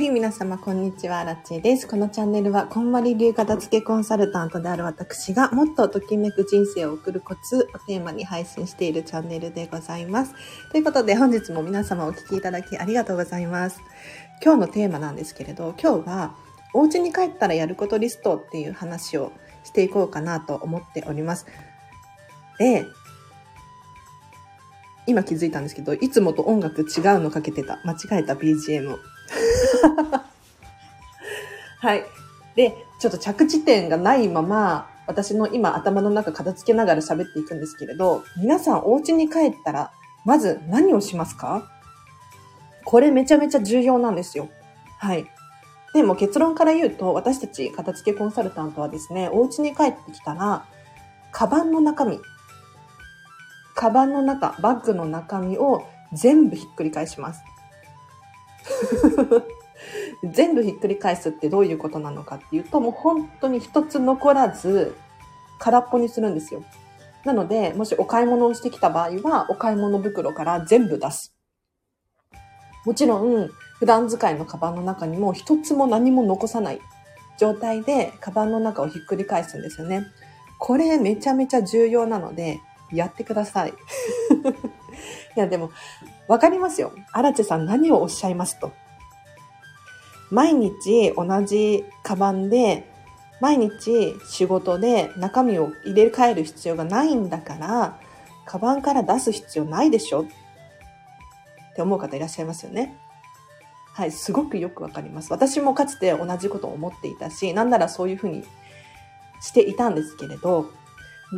はい、皆様、こんにちは。ラッチーです。このチャンネルは、こんまり流片付けコンサルタントである私が、もっとときめく人生を送るコツをテーマに配信しているチャンネルでございます。ということで、本日も皆様お聴きいただきありがとうございます。今日のテーマなんですけれど、今日は、お家に帰ったらやることリストっていう話をしていこうかなと思っております。で、今気づいたんですけど、いつもと音楽違うのかけてた。間違えた BGM を。はい。で、ちょっと着地点がないまま、私の今頭の中片付けながら喋っていくんですけれど、皆さんお家に帰ったら、まず何をしますか？これめちゃめちゃ重要なんですよ。はい。でも結論から言うと、私たち片付けコンサルタントはですね、お家に帰ってきたら、カバンの中身、カバンの中、バッグの中身を全部ひっくり返します。全部ひっくり返すってどういうことなのかっていうと、もう本当に一つ残らず、空っぽにするんですよ。なので、もしお買い物をしてきた場合は、お買い物袋から全部出す。もちろん、普段使いのカバンの中にも一つも何も残さない状態で、カバンの中をひっくり返すんですよね。これめちゃめちゃ重要なので、やってください。いや、でも、わかりますよ。荒地さん何をおっしゃいますと。毎日同じカバンで、毎日仕事で中身を入れ替える必要がないんだから、カバンから出す必要ないでしょって思う方いらっしゃいますよね。はい、すごくよくわかります。私もかつて同じことを思っていたし、なんならそういうふうにしていたんですけれど、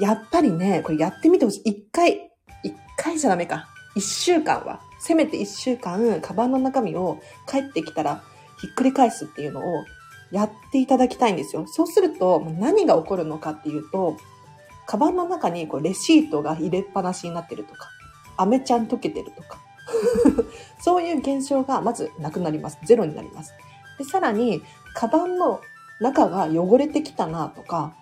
やっぱりね、これやってみてほしい。一回、一回じゃダメか。一週間は。せめて一週間、カバンの中身を帰ってきたらひっくり返すっていうのをやっていただきたいんですよ。そうすると、何が起こるのかっていうと、カバンの中にこうレシートが入れっぱなしになってるとか、アメちゃん溶けてるとか、そういう現象がまずなくなります。ゼロになります。で、さらに、カバンの中が汚れてきたなとか、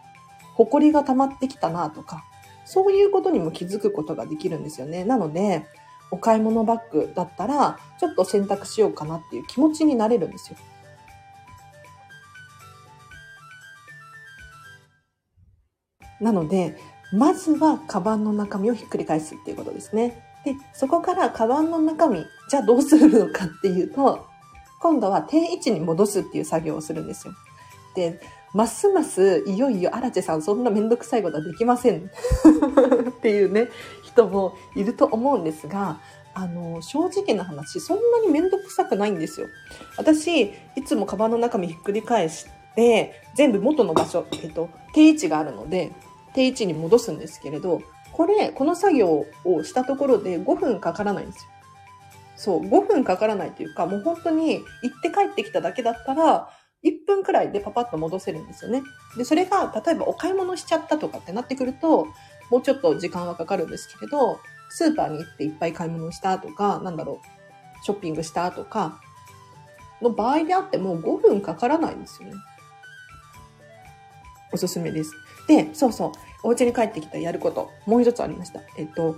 埃が溜まってきたなとか、そういうことにも気づくことができるんですよね。なので、お買い物バッグだったら、ちょっと選択しようかなっていう気持ちになれるんですよ。なので、まずはカバンの中身をひっくり返すっていうことですね。で、そこからカバンの中身、じゃあどうするのかっていうと、今度は定位置に戻すっていう作業をするんですよ。で、ますますいよいよ荒地さんそんなめんどくさいことはできません っていうね、人もいると思うんですが、あの、正直な話、そんなにめんどくさくないんですよ。私、いつもカバンの中身ひっくり返して、全部元の場所、えっと、定位置があるので、定位置に戻すんですけれど、これ、この作業をしたところで5分かからないんですよ。そう、5分かからないというか、もう本当に行って帰ってきただけだったら、1分くらいでパパッと戻せるんですよね。で、それが、例えばお買い物しちゃったとかってなってくると、もうちょっと時間はかかるんですけれど、スーパーに行っていっぱい買い物したとか、なんだろう、ショッピングしたとか、の場合であっても5分かからないんですよね。おすすめです。で、そうそう、お家に帰ってきたやること、もう一つありました。えっと、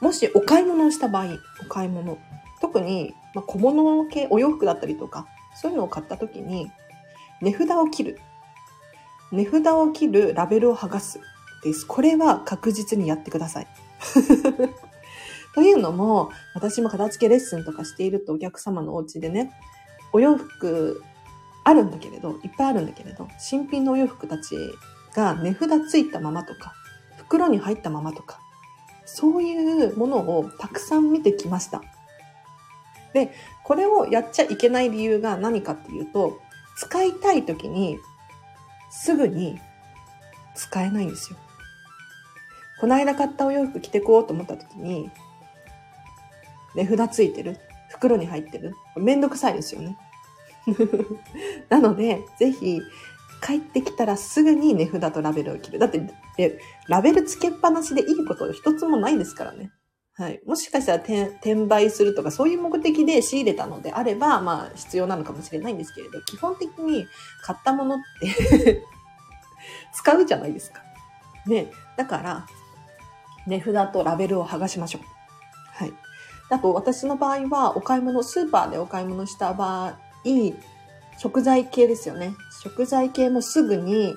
もしお買い物をした場合、お買い物、特に、小物系、お洋服だったりとか、そういうのを買った時に、値札を切る。値札を切る、ラベルを剥がす。です。これは確実にやってください。というのも、私も片付けレッスンとかしているとお客様のお家でね、お洋服あるんだけれど、いっぱいあるんだけれど、新品のお洋服たちが値札ついたままとか、袋に入ったままとか、そういうものをたくさん見てきました。で、これをやっちゃいけない理由が何かっていうと、使いたい時にすぐに使えないんですよ。この間買ったお洋服着てこうと思った時に、値札ついてる？袋に入ってる？めんどくさいですよね。なので、ぜひ、帰ってきたらすぐに値札とラベルを切る。だって、ラベル付けっぱなしでいいこと一つもないですからね。はい。もしかしたら転売するとかそういう目的で仕入れたのであれば、まあ必要なのかもしれないんですけれど、基本的に買ったものって 使うじゃないですか。ね。だから、値札とラベルを剥がしましょう。はい。あと、私の場合は、お買い物、スーパーでお買い物した場合食材系ですよね。食材系もすぐに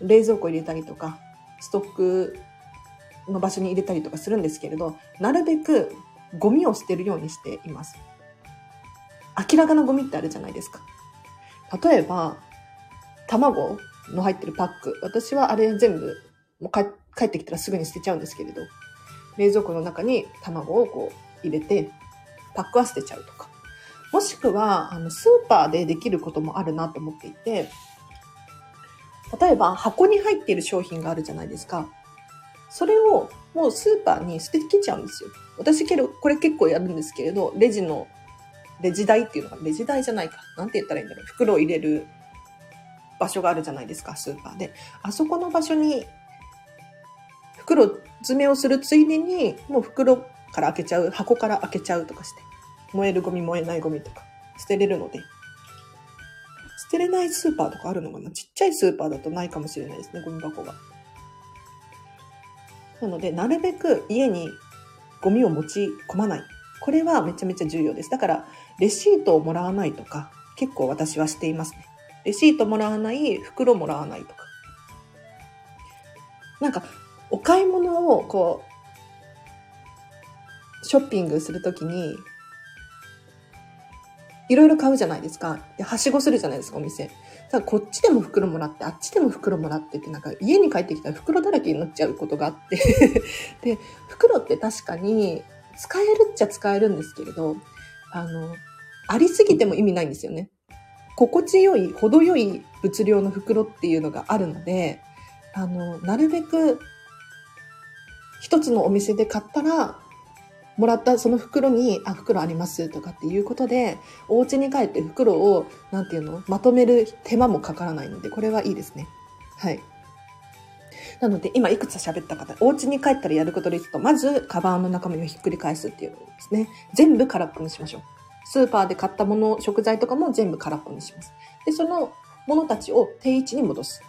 冷蔵庫入れたりとか、ストックの場所に入れたりとかするんですけれど、なるべくゴミを捨てるようにしています。明らかなゴミってあるじゃないですか。例えば、卵の入ってるパック。私はあれ全部、もう帰ってきたらすぐに捨てちゃうんですけれど、冷蔵庫の中に卵をこう入れて、パックは捨てちゃうとか。もしくは、あの、スーパーでできることもあるなと思っていて、例えば箱に入っている商品があるじゃないですか。それをもうスーパーに捨ててきちゃうんですよ。私けど、これ結構やるんですけれど、レジの、レジ台っていうのが、レジ台じゃないか。なんて言ったらいいんだろう。袋を入れる場所があるじゃないですか、スーパーで。あそこの場所に、袋詰めをするついでに、もう袋から開けちゃう、箱から開けちゃうとかして。燃えるゴミ、燃えないゴミとか、捨てれるので。捨てれないスーパーとかあるのかな？ちっちゃいスーパーだとないかもしれないですね、ゴミ箱が。なので、なるべく家にゴミを持ち込まない。これはめちゃめちゃ重要です。だから、レシートをもらわないとか、結構私はしていますね。レシートもらわない、袋もらわないとか。なんか、お買い物をこう、ショッピングするときに、いろいろ買うじゃないですか。で、はしごするじゃないですか、お店。さこっちでも袋もらって、あっちでも袋もらってって、なんか家に帰ってきたら袋だらけになっちゃうことがあって で、袋って確かに使えるっちゃ使えるんですけれど、あの、ありすぎても意味ないんですよね。心地よい、程よい物量の袋っていうのがあるので、あの、なるべく一つのお店で買ったら、もらったその袋に、あ、袋ありますとかっていうことで、お家に帰って袋を、なんていうの、まとめる手間もかからないので、これはいいですね。はい。なので、今いくつ喋った方、お家に帰ったらやることですと、まず、カバンの中身をひっくり返すっていうのですね。全部空っぽにしましょう。スーパーで買ったもの、食材とかも全部空っぽにします。で、そのものたちを定位置に戻す。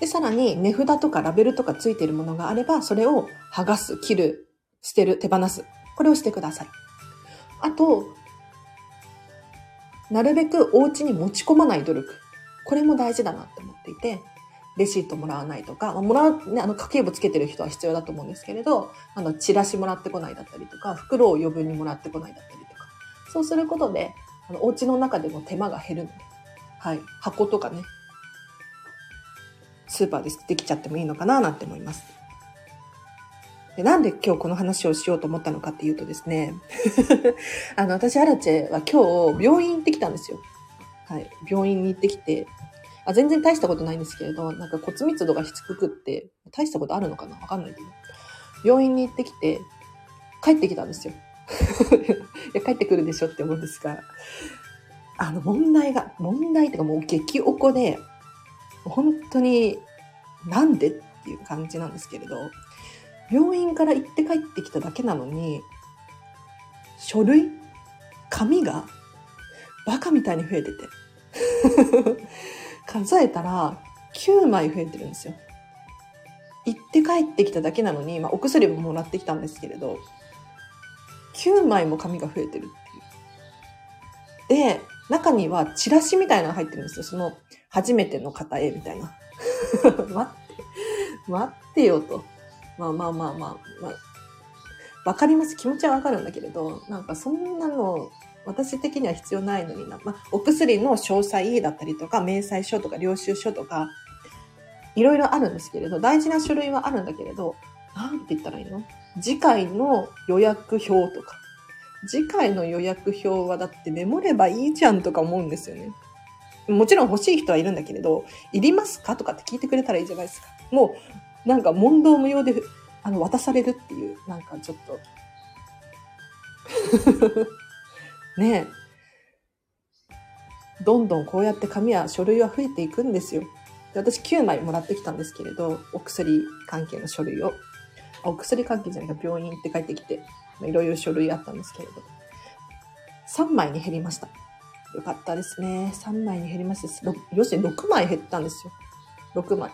で、さらに値札とかラベルとかついているものがあれば、それを剥がす、切る、捨てる、手放す。これをしてください。あと、なるべくお家に持ち込まない努力。これも大事だなって思っていて、レシートもらわないとか、まあもらう、ね、あの、家計簿つけてる人は必要だと思うんですけれど、あの、チラシもらってこないだったりとか、袋を余分にもらってこないだったりとか、そうすることで、あの、お家の中での手間が減るので、はい。箱とかね、スーパーでできちゃってもいいのかななんて思います。でなんで今日この話をしようと思ったのかっていうとですね、あの、私、アラチェは今日病院行ってきたんですよ。はい。病院に行ってきて、あ全然大したことないんですけれど、なんか骨密度が低くって、大したことあるのかな？わかんないけど。病院に行ってきて、帰ってきたんですよ。いや、帰ってくるでしょって思うんですが、あの、問題が、問題っていうかもう激おこで、本当になんでっていう感じなんですけれど、病院から行って帰ってきただけなのに、書類紙がバカみたいに増えてて。数えたら9枚増えてるんですよ。行って帰ってきただけなのに、まあ、お薬ももらってきたんですけれど、9枚も紙が増えてるっていう。で、中にはチラシみたいなのが入ってるんですよ。その、初めての方へ、みたいな。待って、待ってよと。まあまあまあまあ、まあ、わかります。気持ちはわかるんだけれど、なんかそんなの、私的には必要ないのにな。まあ、お薬の詳細だったりとか、明細書とか領収書とか、いろいろあるんですけれど、大事な書類はあるんだけれど、なんて言ったらいいの？次回の予約表とか、次回の予約表はだってメモればいいじゃんとか思うんですよね。もちろん欲しい人はいるんだけれど、いりますかとかって聞いてくれたらいいじゃないですか。もう、なんか問答無用で、あの、渡されるっていう、なんかちょっと ねえ。どんどんこうやって紙や書類は増えていくんですよ。で私9枚もらってきたんですけれど、お薬関係の書類を。お薬関係じゃないか、病院って帰ってきて、いろいろ書類あったんですけれど、3枚に減りました。よかったですね。3枚に減りました。要するに6枚減ったんですよ。6枚。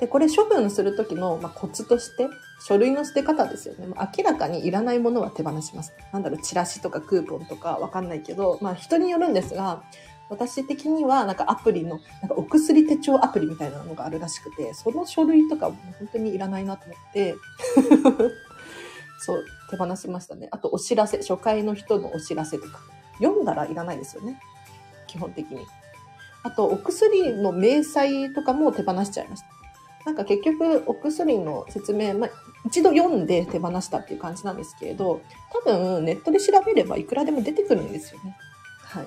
で、これ処分するときの、まあ、コツとして、書類の捨て方ですよね。明らかにいらないものは手放します。なんだろう、チラシとかクーポンとかわかんないけど、まあ人によるんですが、私的にはなんかアプリの、なんかお薬手帳アプリみたいなのがあるらしくて、その書類とかも本当にいらないなと思って、そう、手放しましたね。あとお知らせ、初回の人のお知らせとか。読んだらいらないですよね。基本的に。あと、お薬の明細とかも手放しちゃいました。なんか結局、お薬の説明、まあ、一度読んで手放したっていう感じなんですけれど、多分ネットで調べればいくらでも出てくるんですよね。はい。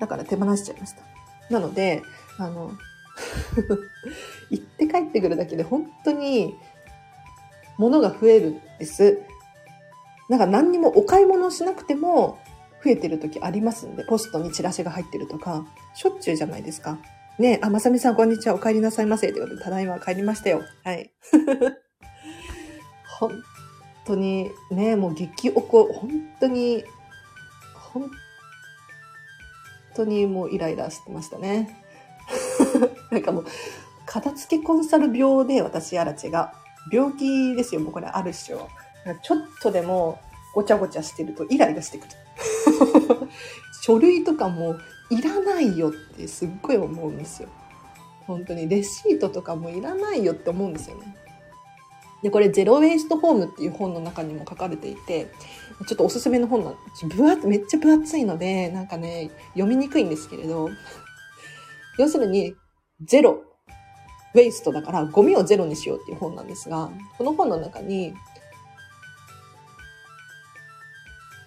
だから手放しちゃいました。なので、あの、行って帰ってくるだけで本当に物が増えるんです。なんか何にもお買い物しなくても増えてる時ありますんで、ポストにチラシが入ってるとか、しょっちゅうじゃないですか。ねえあ、まさみさんこんにちは。お帰りなさいませ。ということで、ただいま帰りましたよ。はい。本当に、ねもう激おこ、本当に、本当にもうイライラしてましたね。なんかもう、片付けコンサル病で私、アラチが。病気ですよ、もうこれあるっしょ。ちょっとでもごちゃごちゃしてるとイライラしてくる。書類とかもいらないよってすっごい思うんですよ。本当にレシートとかもいらないよって思うんですよね。で、これゼロウェイストホームっていう本の中にも書かれていて、ちょっとおすすめの本なん分厚めっちゃ分厚いので、なんかね、読みにくいんですけれど、要するに、ゼロ、ウェイストだからゴミをゼロにしようっていう本なんですが、この本の中に、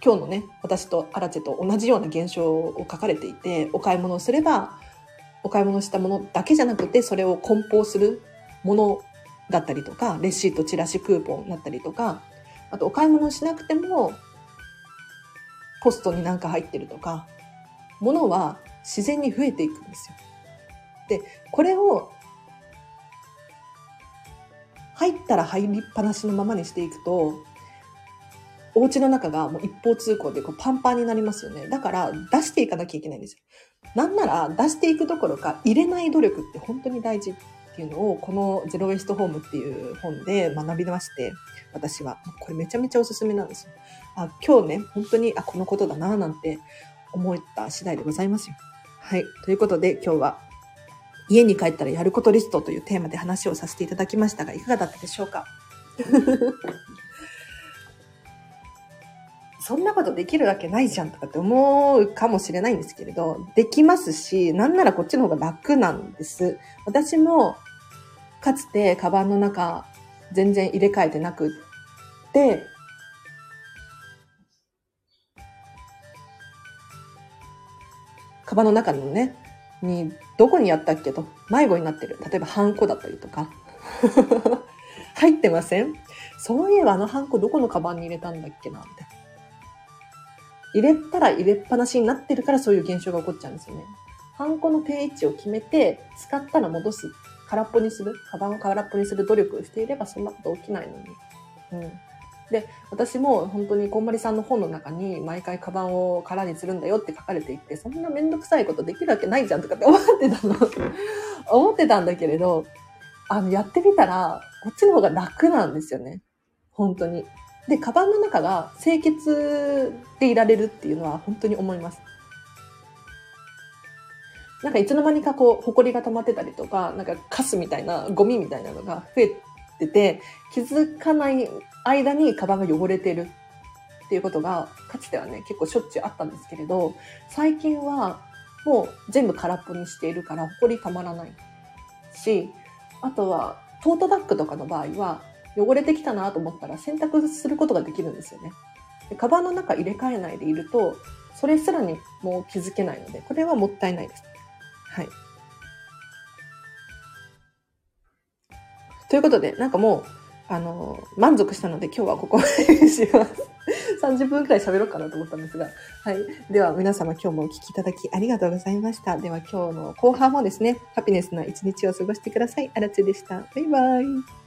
今日のね、私とアラチェと同じような現象を書かれていて、お買い物をすれば、お買い物したものだけじゃなくて、それを梱包するものだったりとか、レシート、チラシ、クーポンだったりとか、あとお買い物をしなくても、ポストになんか入ってるとか、ものは自然に増えていくんですよ。で、これを入ったら入りっぱなしのままにしていくと、お家の中がもう一方通行でこうパンパンになりますよね。だから出していかなきゃいけないんですよ。なんなら出していくどころか入れない努力って本当に大事っていうのをこのゼロウェイストホームっていう本で学びまして、私は。これめちゃめちゃおすすめなんですよ。あ今日ね、本当にあこのことだななんて思った次第でございますよ。はい。ということで今日は家に帰ったらやることリストというテーマで話をさせていただきましたが、いかがだったでしょうか？そんなことできるわけないじゃんとかって思うかもしれないんですけれど、できますし、なんならこっちの方が楽なんです。私も、かつてカバンの中全然入れ替えてなくって、カバンの中のね、に、どこにやったっけと迷子になってる。例えば、ハンコだったりとか。入ってません？そういえばあのハンコどこのカバンに入れたんだっけなみたいな。入れたら入れっぱなしになってるからそういう現象が起こっちゃうんですよね。ハンコの定位置を決めて、使ったら戻す。空っぽにする。カバンを空っぽにする努力をしていればそんなこと起きないのに。うん。で、私も本当にこんまりさんの本の中に毎回カバンを空にするんだよって書かれていて、そんなめんどくさいことできるわけないじゃんとかって思ってたの。思ってたんだけれど、あの、やってみたら、こっちの方が楽なんですよね。本当に。で、カバンの中が清潔でいられるっていうのは本当に思います。なんかいつの間にかこう、埃が溜まってたりとか、なんかカスみたいな、ゴミみたいなのが増えてて、気づかない間にカバンが汚れてるっていうことが、かつてはね、結構しょっちゅうあったんですけれど、最近はもう全部空っぽにしているから、埃溜まらないし、あとは、トートバッグとかの場合は、汚れてきたなと思ったら洗濯することができるんですよね。でカバンの中入れ替えないでいると、それすらにもう気づけないので、これはもったいないです。はい。ということで、なんかもう、あの、満足したので今日はここまでにします。30分くらい喋ろうかなと思ったんですが。はい。では皆様今日もお聴きいただきありがとうございました。では今日の後半もですね、ハピネスな一日を過ごしてください。あらちでした。バイバイ。